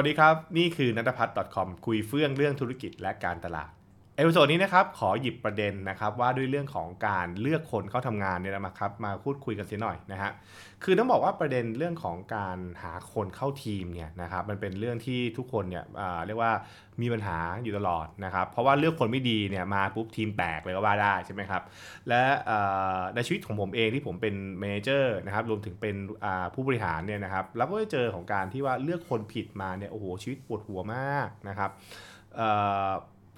วัสดีครับ นี่คือนัทพัฒน์ .com คุยเฟื่องเรื่องธุรกิจและการตลาด episode นี้นะครับขอหยิบประเด็นนะครับว่าด้วยเรื่องของการเลือกคนเข้าทำงานเนี่ยนะครับมาพูดคุยกันเสียหน่อยนะฮะคือต้องบอกว่าประเด็นเรื่องของการหาคนเข้าทีมเนี่ยนะครับมันเป็นเรื่องที่ทุกคนเนี่ยเรียกว่ามีปัญหาอยู่ตลอดนะครับเพราะว่าเลือกคนไม่ดีเนี่ยมาปุ๊บทีมแตกเลยก็ว่าได้ใช่ไหมครับและในชีวิตของผมเองที่ผมเป็น manager นะครับรวมถึงเป็นผู้บริหารเนี่ยนะครับแล้วก็เจอของการที่ว่าเลือกคนผิดมาเนี่ยโอ้โหชีวิตปวดหัวมากนะครับ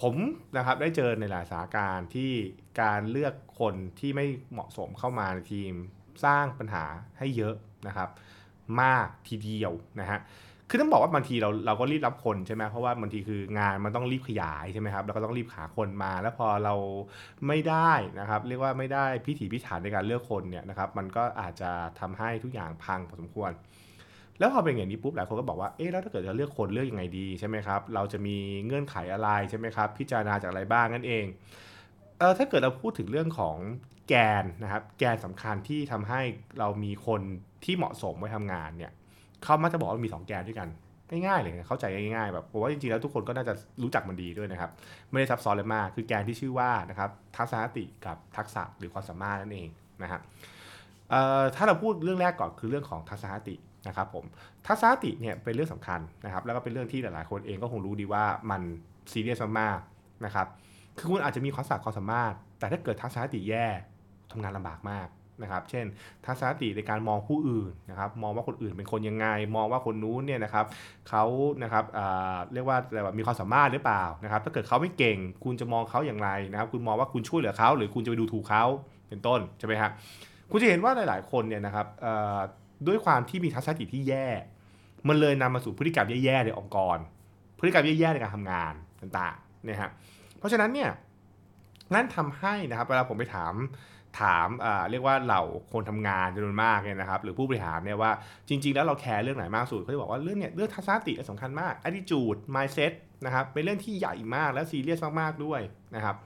ผมนะครับได้เจอในหลายสถานการณ์ที่การเลือกคนที่ไม่เหมาะสมเข้ามาในทีมสร้างปัญหาให้เยอะนะครับ มากทีเดียวนะฮะคือต้องบอกว่าบางทีเราเราก็รีบรับคนใช่ไหมเพราะว่าบางทีคืองานมันต้องรีบขยายใช่ไหมครับแล้วก็ต้องรีบหาคนมา แล้วพอเราไม่ได้นะครับ เรียกว่าไม่ได้พิถีพิถันในการเลือกคนเนี่ยนะครับ มันก็อาจจะทำให้ทุกอย่างพังพอสมควร แล้วพอเป็นอย่างนี้ปุ๊บหลายคนก็บอกว่า เอ๊ะแล้วถ้าเกิดจะเลือกคนเลือกยังไงดีใช่ไหมครับ เราจะมีเงื่อนไขอะไรใช่ไหมครับ พิจารณาจากอะไรบ้างนั่นเองเออถ้าเกิดเราพูดถึงเรื่องของแกนนะครับ แกนสำคัญที่ทำให้เรามีคนที่เหมาะสมไว้ทำงานเนี่ยเขามักจะบอกว่ามี 2 แกนด้วยกันง่ายๆเลยเข้าใจง่ายๆแบบผมว่าจริงๆแล้วทุกคนก็น่าจะรู้จักมันดีด้วยนะครับ ไม่ได้ซับซ้อนเลยมาก คือแกนที่ชื่อว่านะครับทักษะติกับทักษะหรือความสามารถนั่นเองนะครับถ้าเราพูดเรื่องแรกก่อนคือเรื่องของทักษะติ นะครับผมทัศนคติเนี่ยเป็นเรื่องสำคัญนะครับ แล้วก็เป็นเรื่องที่หลายๆ คนเองก็คงรู้ดีว่ามันซีเรียสมากๆนะครับ คือคุณอาจจะมีความสามารถความสามารถ แต่ถ้าเกิดทัศนคติแย่ทำงานลำบากมากนะครับ เช่น ทัศนคติในการมองผู้อื่นนะครับ มองว่าคนอื่นเป็นคนยังไง มองว่าคนนู้นเนี่ยนะครับเขานะครับเรียกว่าอะไรแบบมีความสามารถหรือเปล่านะครับ ถ้าเกิดเขาไม่เก่ง คุณจะมองเขาอย่างไรนะครับ คุณมองว่าคุณช่วยเหลือเขาหรือคุณจะไปดูถูกเขาเป็นต้นใช่ไหมครับคุณจะเห็นว่าหลาย ๆ คนเนี่ยนะครับ ด้วยความที่มีทัศนคติที่แย่ มันเลยนำมาสู่พฤติกรรมแย่ๆในองค์กร พฤติกรรมแย่ๆในการทำงานต่างๆนะฮะเพราะฉะนั้นเนี่ยนั่นทำให้นะครับเวลาผมไปถามถามเรียกว่าเหล่าคนทำงานจำนวนมากเนี่ยนะครับ หรือผู้บริหารเนี่ยว่าจริง ๆ แล้วเรา care เรื่องไหนมากสุดเขาจะบอกว่าเรื่องเนี่ยเรื่องทัศนคติสำคัญมาก attitude mindset นะครับเป็นเรื่องที่ใหญ่มากและซีเรียสมากๆด้วยนะครับ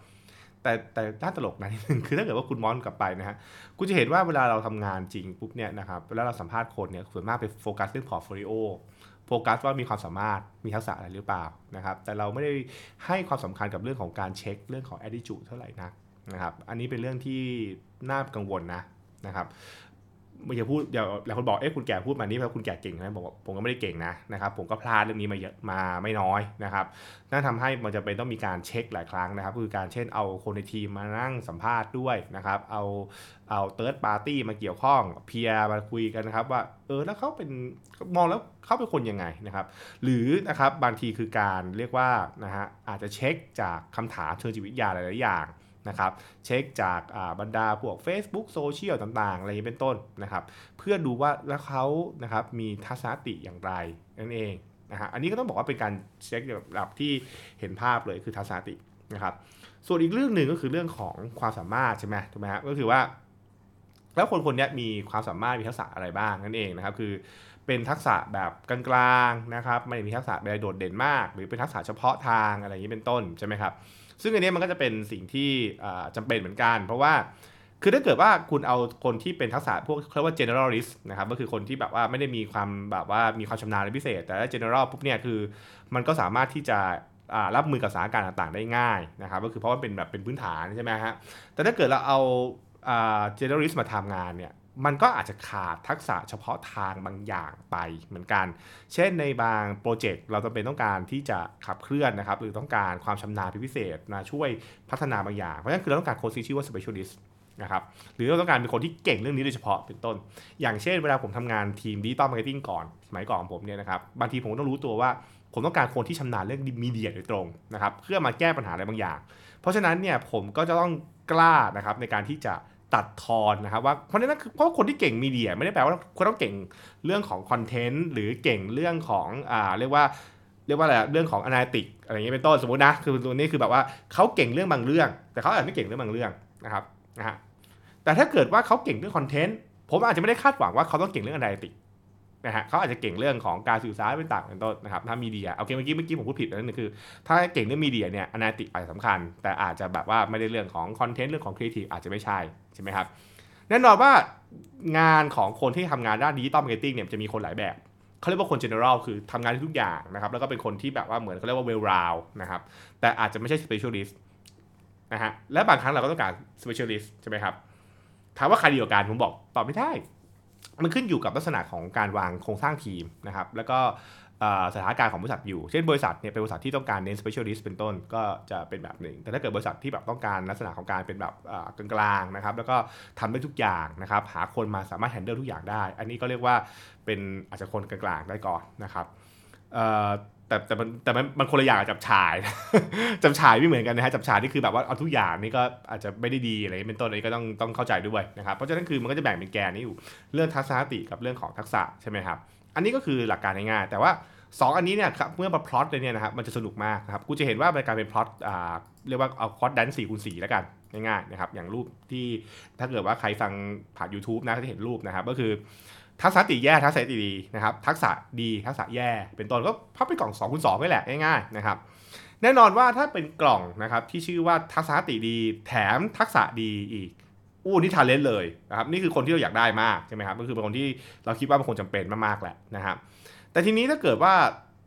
แต่แต่น่าตลกนะนิดนึงคือถ้าเกิดว่าคุณมองกลับไปนะฮะคุณจะเห็นว่าเวลาเราทำงานจริงปุ๊บเนี่ยนะครับเวลาเราสัมภาษณ์คนเนี่ยส่วนมากไปโฟกัสเรื่อง portfolio focus ว่ามีความสามารถมีทักษะอะไรหรือเปล่านะครับแต่เราไม่ได้ให้ความสำคัญกับเรื่องของการเช็คเรื่องของแอดดิจูเท่าไหร่นักนะครับอันนี้เป็นเรื่องที่น่ากังวลนะนะครับ อย่าพูดเดี๋ยวหลายคนบอกเอ๊ะคุณแก่พูดมานี้เพราะคุณแก่เก่งไหมบอกผมก็ไม่ได้เก่งนะนะครับ ผมก็พลาดเรื่องนี้มาเยอะมาไม่น้อยนะครับนั่นทำให้มันจะเป็นต้องมีการเช็คหลายครั้งนะครับ คือการเช่นเอาคนในทีมมานั่งสัมภาษณ์ด้วยนะครับ เอาเอาเติร์ดปาร์ตี้มาเกี่ยวข้องเพียมาคุยกันนะครับว่าเออแล้วเขาเป็นมองแล้วเขาเป็นคนยังไงนะครับ หรือนะครับบางทีคือการเรียกว่านะฮะอาจจะเช็คจากคำถามเชิงจิตวิทยาหลายๆอย่าง นะครับเช็คจากบรรดาพวก Facebook โซเชียลต่างๆ อะไรอย่างเป็นต้นนะครับเพื่อดูว่าแล้วเขานะครับมีทัศนคติอย่างไรนั่นเองนะฮะอันนี้ก็ต้องบอกว่าเป็นการเช็คระดับที่เห็นภาพเลยคือทัศนคตินะครับส่วนอีกเรื่องหนึ่งก็คือเรื่องของความสามารถใช่ไหมถูกไหมครับก็คือว่า แล้วคนคนนี้มีความสามารถมีทักษะอะไรบ้างนั่นเองนะครับคือเป็นทักษะแบบกลางๆนะครับไม่มีทักษะแบบโดดเด่นมาก หรือเป็นทักษะเฉพาะทางอะไรอย่างนี้เป็นต้นใช่ไหมครับ ซึ่งอันนี้มันก็จะเป็นสิ่งที่จำเป็นเหมือนกัน เพราะว่าคือถ้าเกิดว่าคุณเอาคนที่เป็นทักษะพวกเรียกว่า generalist นะครับก็คือคนที่แบบว่าไม่ได้มีความแบบว่ามีความชำนาญพิเศษ แต่ถ้า general ปุ๊บเนี่ยคือมันก็สามารถที่จะรับมือกับสถานการณ์ต่างๆ ได้ง่ายนะครับก็คือเพราะว่าเป็นแบบเป็นพื้นฐานใช่ไหมฮะแต่ถ้าเกิดเราเอา generalist มาทำงานเนี่ย มันก็อาจจะขาดทักษะเฉพาะทางบางอย่างไปเหมือนกัน เช่นในบางโปรเจกต์เราจำเป็นต้องการที่จะขับเคลื่อนนะครับ หรือต้องการความชำนาญพิเศษมาช่วยพัฒนาบางอย่าง เพราะฉะนั้นคือเราต้องการคนที่ชื่อว่า specialist นะครับ หรือเราต้องการเป็นคนที่เก่งเรื่องนี้โดยเฉพาะเป็นต้น อย่างเช่นเวลาผมทำงานทีม digital marketing ก่อนสมัยก่อนของผมเนี่ยนะครับ บางทีผมต้องรู้ตัวว่าผมต้องการคนที่ชำนาญเรื่อง media โดยตรงนะครับ เพื่อมาแก้ปัญหาอะไรบางอย่าง เพราะฉะนั้นเนี่ยผมก็จะต้องกล้านะครับในการที่จะ ตัดทอนนะครับว่าเพราะนั้นคือเพราะคนที่เก่งมีเดียไม่ได้แปลว่าคนต้องเก่งเรื่องของคอนเทนต์หรือเก่งเรื่องของอ่าเรียกว่าเรียกว่าอะไรเรื่องของอนาลิติกอะไรอย่างเงี้ยเป็นต้นสมมตินะคือตัวนี้คือแบบว่าเขาเก่งเรื่องบางเรื่อง แต่เขาอาจจะไม่เก่งเรื่องบางเรื่องนะครับนะฮะแต่ถ้าเกิดว่าเขาเก่งเรื่องคอนเทนต์ผมอาจจะไม่ได้คาดหวังว่าเขาต้องเก่งเรื่องอนาลิติก นะฮะเขาอาจจะเก่งเรื่องของการสื่อสารเป็นต่างเป็นต้นนะครับถ้ามีเดียโอเคเมื่อกี้เมื่อกี้ผมพูดผิดนั่นคือ ถ้าเก่งเรื่อง media เนี่ย analytic อาจจะสำคัญ แต่อาจจะแบบว่าไม่ได้เรื่องของ content เรื่องของครีเอทีฟอาจจะไม่ใช่ใช่ไหมครับแน่นอนว่างานของคนที่ทำงานด้าน digital marketing เนี่ยจะมีคนหลายแบบเขาเรียกว่าคน general คือทำงานทุกอย่างนะครับ แล้วก็เป็นคนที่แบบว่าเหมือนเขาเรียกว่า well round นะครับ แต่อาจจะไม่ใช่ specialist นะฮะ และบางครั้งเราก็ต้องการ specialist ใช่ไหมครับ ถามว่าใครดีกว่ากันผมบอกตอบไม่ได้ มันขึ้นอยู่กับลักษณะของการวางโครงสร้างทีมนะครับ แล้วก็สถานการณ์ของบริษัทอยู่ เช่นบริษัทเนี่ยเป็นบริษัทที่ต้องการเน้น specialist เป็นต้นก็จะเป็นแบบหนึ่ง แต่ถ้าเกิดบริษัทที่แบบต้องการลักษณะของการเป็นแบบกลางๆนะครับ แล้วก็ทำได้ทุกอย่างนะครับ หาคนมาสามารถ handle ทุกอย่างได้ อันนี้ก็เรียกว่าเป็นอาจจะคนกลางๆได้ก่อนนะครับ แต่แต่มันแต่มันมันคนละอย่างจับฉาย จับฉายไม่เหมือนกันนะฮะจับฉายนี่คือแบบว่าเอาทุกอย่างนี่ก็อาจจะไม่ได้ดีอะไรเป็นต้นนี้ก็ต้องต้องเข้าใจด้วยนะครับเพราะฉะนั้นคือมันก็จะแบ่งเป็นแกนนี้อยู่เรื่องทัศนคติกับเรื่องของทักษะใช่ไหมครับอันนี้ก็คือหลักการง่ายๆแต่ว่า 2 อันนี้เนี่ยครับเมื่อมาพลอตเลยเนี่ยนะครับมันจะสนุกมากครับกูจะเห็นว่าเป็นการเป็นพลอตอ่าเรียกว่าเอาคอร์ดดันสี่คูณสี่แล้วกันง่ายๆนะครับอย่างรูปที่ถ้าเกิดว่าใครฟังผ่าน YouTube นะก็จะเห็นรูปนะครับก็คือ ทักษะติแย่ทักษะติดีนะครับทักษะดีทักษะแย่ เป็นต้นก็พับเป็นกล่อง2คูณ2นี่แหละง่ายๆนะครับแน่นอนว่าถ้าเป็นกล่องนะครับที่ชื่อว่าทักษะติดี แถมทักษะดีอีกอู้นี่ talent เลยนะครับนี่คือคนที่เราอยากได้มากใช่ไหมครับก็คือเป็นคนที่เราคิดว่าเป็นคนจำเป็นมากๆแหละนะครับแต่ทีนี้ถ้าเกิดว่า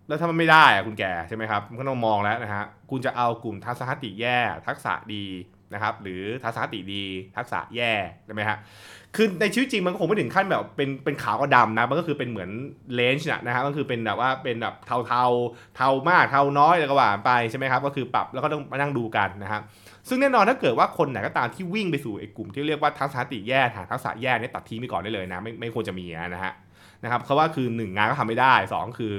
แล้วถ้ามันไม่ได้อะคุณแกใช่ไหมครับมันก็ต้องมองแล้วนะฮะคุณจะเอากลุ่มทัศนคติแย่ ทักษะดี นะครับหรือทัศนคติดีทักษะแย่ใช่ไหมฮะคือในชีวิตจริงมันคงไม่ถึงขั้นแบบเป็นเป็นขาวกับดำนะมันก็คือเป็นเหมือน range นะฮะก็คือเป็นแบบว่าเป็นแบบเทาเทาเทามากเทาน้อยแล้วก็ว่าไปใช่ไหมครับก็คือปรับแล้วก็ต้องมานั่งดูกันนะครับซึ่งแน่นอนถ้าเกิดว่าคนไหนก็ตามที่วิ่งไปสู่ไอ้กลุ่มที่เรียกว่าทัศนคติแย่หาทักษะแย่เนี่ยตัดทิ้งไปก่อนได้เลยนะไม่ไม่ควรจะมีนะฮะนะครับเพราะว่าคือ1งานก็ทำไม่ได้ 2 คือ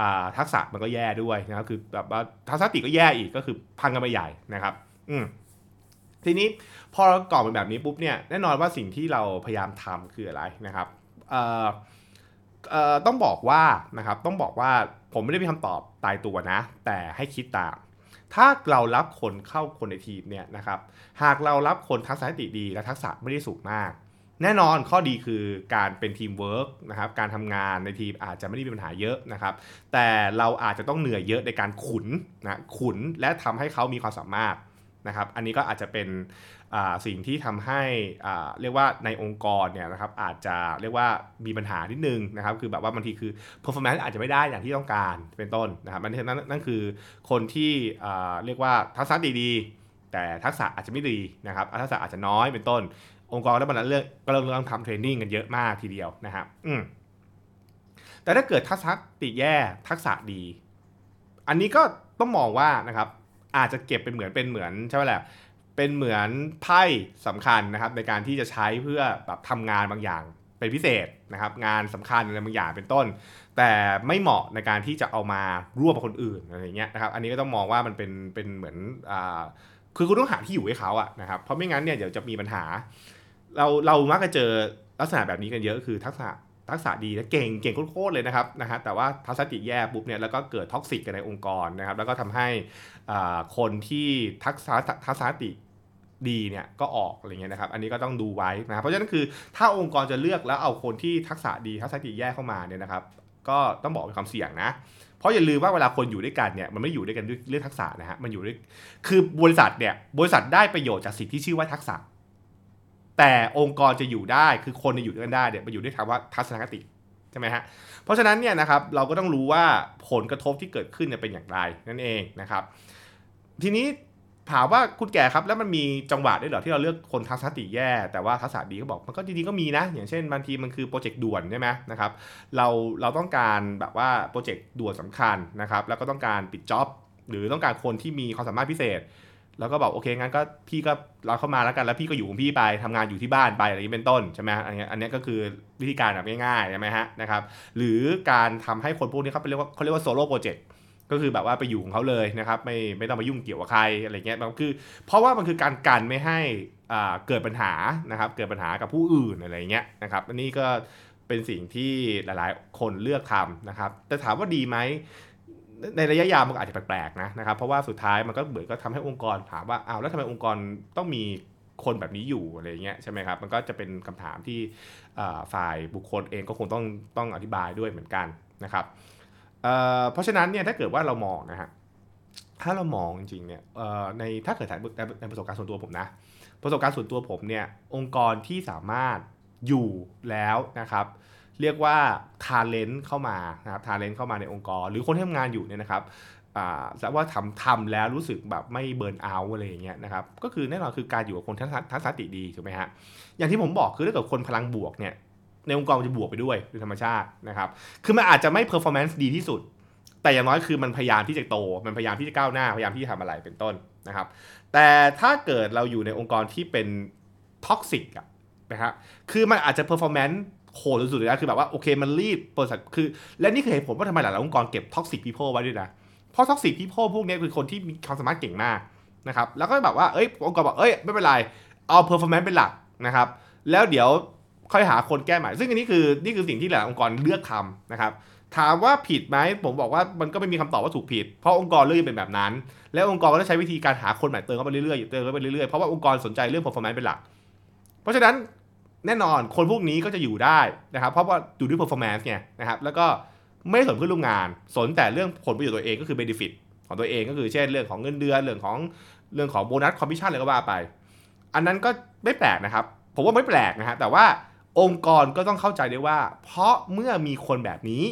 อทักษะมันก็แย่ด้วยนะครับคือแบบว่าทัศนคติก็แย่อีกก็คือพังกันไปใหญ่นะครับ อืม ทีนี้พอเราก่อเป็นแบบนี้ปุ๊บเนี่ยแน่นอนว่าสิ่งที่เราพยายามทำคืออะไรนะครับต้องบอกว่านะครับต้องบอกว่าผมไม่ได้มีคำตอบตายตัวนะ แต่ให้คิดตาม ถ้าเรารับคนเข้าคนในทีมเนี่ยนะครับหากเรารับคนทักษะติดีและทักษะไม่ได้สูงมาก แน่นอนข้อดีคือการเป็นทีมเวิร์กนะครับการทำงานในทีมอาจจะไม่ได้มีปัญหาเยอะนะครับ แต่เราอาจจะต้องเหนื่อยเยอะในการขุนนะขุนและทำให้เขามีความสามารถ นะครับอันนี้ก็อาจจะเป็นสิ่งที่ทำให้เรียกว่าในองค์กรเนี่ยนะครับอาจจะเรียกว่ามีปัญหานิดนึงนะครับคือแบบว่าบางทีคือ performance อาจจะไม่ได้อย่างที่ต้องการเป็นต้นนะครับนั่นนั่นคือคนที่เรียกว่าทักษะดีๆ แต่ทักษะอาจจะไม่ดีนะครับทักษะอาจจะน้อยเป็นต้น องค์กรแล้วมันเรื่องก็เริ่มต้องทำเทรนนิ่งกันเยอะมากทีเดียวนะครับอืมแต่ถ้าเกิดทักษะติแย่ทักษะดี อันนี้ก็ต้องมองว่านะครับ อาจจะเก็บเป็นเหมือนเป็นเหมือนใช่ไหมแหละเป็นเหมือนไพ่สำคัญนะครับ ในการที่จะใช้เพื่อแบบทำงานบางอย่างเป็นพิเศษนะครับ งานสำคัญอะไรบางอย่างเป็นต้น แต่ไม่เหมาะในการที่จะเอามาร่วมกับคนอื่นอะไรเงี้ยนะครับ อันนี้ก็ต้องมองว่ามันเป็นเป็นเหมือนอ่าคือคุณต้องหาที่อยู่ให้เขาอะนะครับเพราะไม่งั้นเนี่ยเดี๋ยวจะมีปัญหา เราเรามักจะเจอลักษณะแบบนี้กันเยอะคือทักษะ ทักษะดีและเก่งเก่งโคตรเลยนะครับนะฮะแต่ว่าทัศนคติแย่ปุ๊บเนี่ยแล้วก็เกิดท็อกซิกกันในองค์กรนะครับแล้วก็ทำให้คนที่ทักษะทัศนคติดีเนี่ยก็ออกอะไรเงี้ยนะครับ อันนี้ก็ต้องดูไว้นะครับเพราะฉะนั้นคือถ้าองค์กรจะเลือกแล้วเอาคนที่ทักษะดีทักษะดีแย่เข้ามาเนี่ยนะครับ ก็ต้องบอกเป็นความเสี่ยงนะ เพราะอย่าลืมว่าเวลาคนอยู่ด้วยกันเนี่ยมันไม่อยู่ด้วยกันด้วยเรื่องทักษะนะฮะมันอยู่ด้วยคือบริษัทเนี่ยบริษัทได้ประโยชน์จากสิ่งที่ชื่อว่าทักษะ แต่องค์กรจะอยู่ได้คือคนจะอยู่ด้วยกันได้เนี่ยมันอยู่ด้วยคำว่าทัศนคติใช่ไหมฮะเพราะฉะนั้นเนี่ยนะครับเราก็ต้องรู้ว่าผลกระทบที่เกิดขึ้นเนี่ยเป็นอย่างไรนั่นเองนะครับ ทีนี้ถามว่าคุณแก่ครับแล้วมันมีจังหวะด้วยเหรอที่เราเลือกคนทักษะติแย่ แต่ว่าทักษะดีก็บอกมันก็จริงๆก็มีนะ อย่างเช่นบางทีมันคือโปรเจกต์ด่วนใช่ไหมนะครับเราเราต้องการแบบว่าโปรเจกต์ด่วนสำคัญนะครับแล้วก็ต้องการปิดจ็อบหรือต้องการคนที่มีความสามารถพิเศษ แล้วก็บอกโอเคงั้นก็พี่ก็เราเข้ามาแล้วกันแล้วพี่ก็อยู่ของพี่ไปทำงานอยู่ที่บ้านไปอะไรอย่างนี้เป็นต้นใช่ไหมอันนี้อันนี้ก็คือวิธีการแบบง่ายๆใช่ไหมฮะนะครับหรือการทำให้คนพวกนี้เขาเรียกว่าเขาเรียกว่าโซโล่โปรเจกต์ก็คือแบบว่าไปอยู่ของเขาเลยนะครับไม่ไม่ต้องมายุ่งเกี่ยวกับใครอะไรเงี้ยมันคือ เพราะว่ามันคือการกันไม่ให้อ่าเกิดปัญหานะครับเกิดปัญหากับผู้อื่นอะไรเงี้ยนะครับอันนี้ก็เป็นสิ่งที่หลายๆ คนเลือกทำนะครับแต่ถามว่าดีไหม ในระยะยาวมันอาจจะแปลกๆนะนะครับเพราะว่าสุดท้ายมันก็เหมือนก็ทำให้องค์กรถามว่าอ้าวแล้วทำไมองค์กรต้องมีคนแบบนี้อยู่อะไรเงี้ยใช่ไหมครับมันก็จะเป็นคำถามที่ฝ่ายบุคคลเองก็คงต้องต้องอธิบายด้วยเหมือนกันนะครับเพราะฉะนั้นเนี่ยถ้าเกิดว่าเรามองนะฮะถ้าเรามองจริงๆเนี่ยในถ้าเกิดในประสบการณ์ส่วนตัวผมนะประสบการณ์ส่วนตัวผมเนี่ยองค์กรที่สามารถอยู่แล้วนะครับ เรียกว่าทาเลนต์เข้ามานะครับทาเลนต์เข้ามาในองค์กร หรือคนที่ทำงานอยู่เนี่ยนะครับอ่าแต่ว่าทำทำแล้วรู้สึกแบบไม่ burn out อะไรอย่างเงี้ยนะครับก็คือแน่นอนคือการอยู่กับคนทัศนทัศนคติดีถูกไหมฮะอย่างที่ผมบอกคือถ้าเกิดคนพลังบวกเนี่ยในองค์กรมันจะบวกไปด้วยโดยธรรมชาตินะครับคือมันอาจจะไม่ performance ดีที่สุด แต่อย่างน้อยคือมันพยายามที่จะโต มันพยายามที่จะก้าวหน้าพยายามที่จะทำอะไรเป็นต้นนะครับแต่ถ้าเกิดเราอยู่ในองค์กรที่เป็น toxic อะนะฮะคือมันอาจจะ performance โหดสุดๆเลยนะคือแบบว่าโอเคมัน lead บริษัทคือ และนี่คือเหตุผลว่าทำไมหลายๆองค์กรเก็บ toxic people ไว้ด้วยนะเพราะ toxic people พวกนี้คือคนที่มีความสามารถเก่งมากนะครับแล้วก็แบบว่าเอ้ยองค์กรบอกเอ้ยไม่เป็นไรเอา performance เป็นหลักนะครับแล้วเดี๋ยวค่อยหาคนแก้ใหม่ ซึ่งอันนี้คือนี่คือสิ่งที่หลายองค์กรเลือกทำนะครับถามว่าผิดไหมผมบอกว่ามันก็ไม่มีคำตอบว่าถูกผิด เพราะองค์กรเลือกเป็นแบบนั้น แล้วองค์กรก็ต้องใช้วิธีการหาคนใหม่เติมเข้าไปเรื่อยๆเติมเข้าไปเรื่อยๆเพราะว่าองค์กรสนใจเรื่อง performance เป็นหลัก เพราะฉะนั้น แน่นอนคนพวกนี้ก็จะอยู่ได้นะครับ เพราะว่าอยู่ด้วย performance ไงนะครับ แล้วก็ไม่สนเพื่อนร่วมงาน สนแต่เรื่องผลประโยชน์ตัวเองก็คือ benefit ของตัวเองก็คือเช่นเรื่องของเงินเดือนเรื่องของเรื่องของโบนัสคอมมิชชั่นอะไรก็ว่าไป อันนั้นก็ไม่แปลกนะครับ ผมว่าไม่แปลกนะฮะแต่ว่าองค์กรก็ต้องเข้าใจได้ว่า เพราะเมื่อมีคนแบบนี้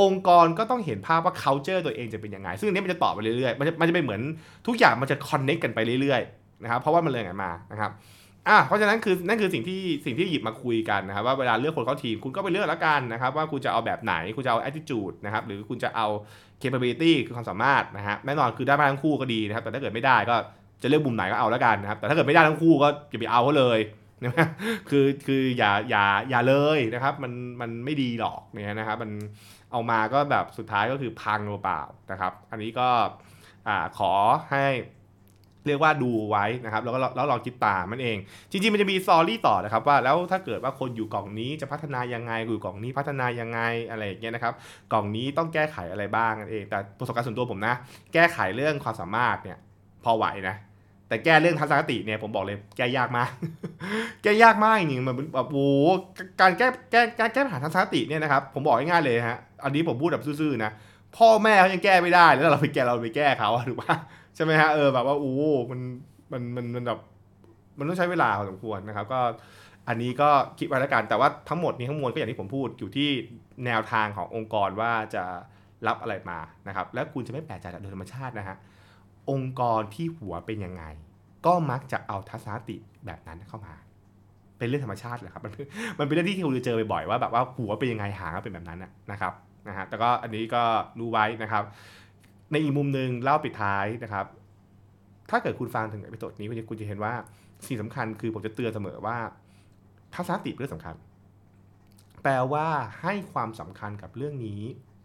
องค์กรก็ต้องเห็นภาพว่า culture ตัวเองจะเป็นยังไง ซึ่งอันนี้มันจะต่อไปเรื่อยๆ มันจะมันจะเป็นเหมือนทุกอย่างมันจะ connect กันไปเรื่อยๆนะครับเพราะว่ามันเลยกันมานะครับ อะเพราะฉะนั้นคือนั่นคือสิ่งที่สิ่งที่หยิบมาคุยกันนะครับว่าเวลาเลือกคนเข้าทีมคุณก็ไปเลือกแล้วกันนะครับว่าคุณจะเอาแบบไหนคุณจะเอา attitude นะครับหรือคุณจะเอา capability คือความสามารถนะฮะแน่นอนคือได้มาทั้งคู่ก็ดีนะครับแต่ถ้าเกิดไม่ได้ก็จะเลือกมุมไหนก็เอาแล้วกันนะครับแต่ถ้าเกิดไม่ได้ทั้งคู่ก็อย่าไปเอาเขาเลยนะคือคืออย่าอย่าอย่าเลยนะครับมันมันไม่ดีหรอกเนี่ยนะครับมันเอามาก็แบบสุดท้ายก็คือพังเปล่าๆนะครับ อันนี้ก็อ่าขอให้ เรียกว่าดูไว้นะครับแล้วก็แล้วลองคิดตามมันเอง จริงๆมันจะมีซอรี่ต่อนะครับว่าแล้วถ้าเกิดว่าคนอยู่กล่องนี้จะพัฒนายังไงอยู่กล่องนี้พัฒนายังไงอะไรอย่างเงี้ยนะครับกล่องนี้ต้องแก้ไขอะไรบ้างเอง แต่ประสบการณ์ส่วนตัวผมนะ แก้ไขเรื่องความสามารถเนี่ยพอไหวนะแต่แก้เรื่องทัศนคติเนี่ยผมบอกเลยแก้ยากมาก แก้ยากมากจริงๆมันแบบโอ้โหการแก้แก้การแก้ปัญหาทัศนคติเนี่ยนะครับผมบอกง่ายๆเลยฮะอันนี้ผมพูดแบบซื่อๆนะพ่อแม่เขายังแก้ไม่ได้แล้วเราไปแก้เราไปแก้เขาถูกปะ ช่ไหมฮะเออแบบว่าโอ้มันมันมันมันแบบมันต้องใช้เวลาพอสมควรนะครับ ก็อันนี้ก็คิดไว้แล้วกัน แต่ว่าทั้งหมดนี้ทั้งมวลก็อย่างที่ผมพูดอยู่ที่แนวทางขององค์กรว่าจะรับอะไรมานะครับ แล้วคุณจะไม่แปลกใจโดยธรรมชาตินะฮะองค์กรที่หัวเป็นยังไง ก็มักจะเอาทัศนคติแบบนั้นเข้ามา เป็นเรื่องธรรมชาติแหละครับมันมันเป็นเรื่องที่คุณจะเจอบ่อยๆว่าแบบว่าหัวเป็นยังไงหางก็เป็นแบบนั้นนะครับนะฮะแต่ก็อันนี้ก็รู้ไว้นะครับ ในอีกมุมหนึ่งเล่าปิดท้ายนะครับ ถ้าเกิดคุณฟังถึง episode นี้คุณจะคุณจะเห็นว่าสิ่งสำคัญคือผมจะเตือนเสมอว่าทัศนคติเป็นเรื่องสำคัญ แปลว่าให้ความสำคัญกับเรื่องนี้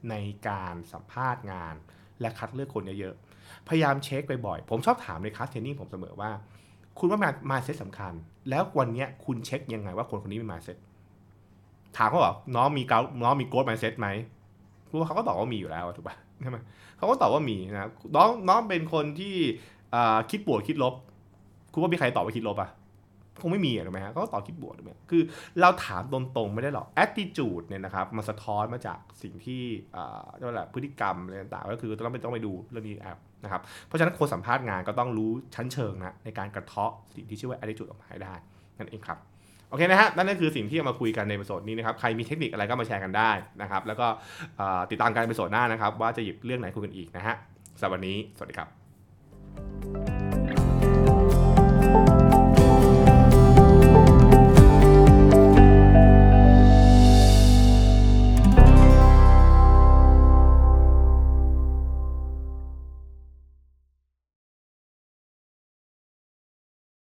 ในการสัมภาษณ์งาน และคัดเลือกคนเยอะๆ พยายามเช็คบ่อยๆ ผมชอบถามใน class training ผมเสมอว่า คุณว่ามามาเซ็ตสำคัญ แล้ววันนี้คุณเช็คยังไงว่าคนคนนี้มีมาเซ็ตถามเขาบอกน้องมีเกาน้องมีโกดมาเซ็ตไหม รู้ว่าเขาก็ตอบว่ามีอยู่แล้วถูกป่ะใช่ไหมเขาก็ตอบว่ามีนะน้องน้องเป็นคนที่คิดบวกคิดลบ คุณว่ามีใครตอบว่าคิดลบอะคงไม่มีถูกไหมฮะเขาก็ตอบคิดบวกถูกไหมคือเราถามตรงๆไม่ได้หรอก attitude เนี่ยนะครับมันสะท้อนมาจากสิ่งที่อ่าเรียกว่าอะพฤติกรรมอะไรต่างๆก็คือต้องไปต้องไปดูเรื่องนี้แอบนะครับเพราะฉะนั้นคนสัมภาษณ์งานก็ต้องรู้ชั้นเชิงนะในการกระเทาะสิ่งที่ชื่อว่า attitude ออกมาให้ได้นั่นเองครับ โอเคนะฮะนั่นก็คือสิ่งที่เอามาคุยกันใน episode นี้นะครับใครมีเทคนิคอะไรก็มาแชร์กันได้นะครับ แล้วก็ติดตามการ episode หน้านะครับ ว่าจะหยิบเรื่องไหนคุยกันอีกนะฮะสำหรับวันนี้ สวัสดีครับ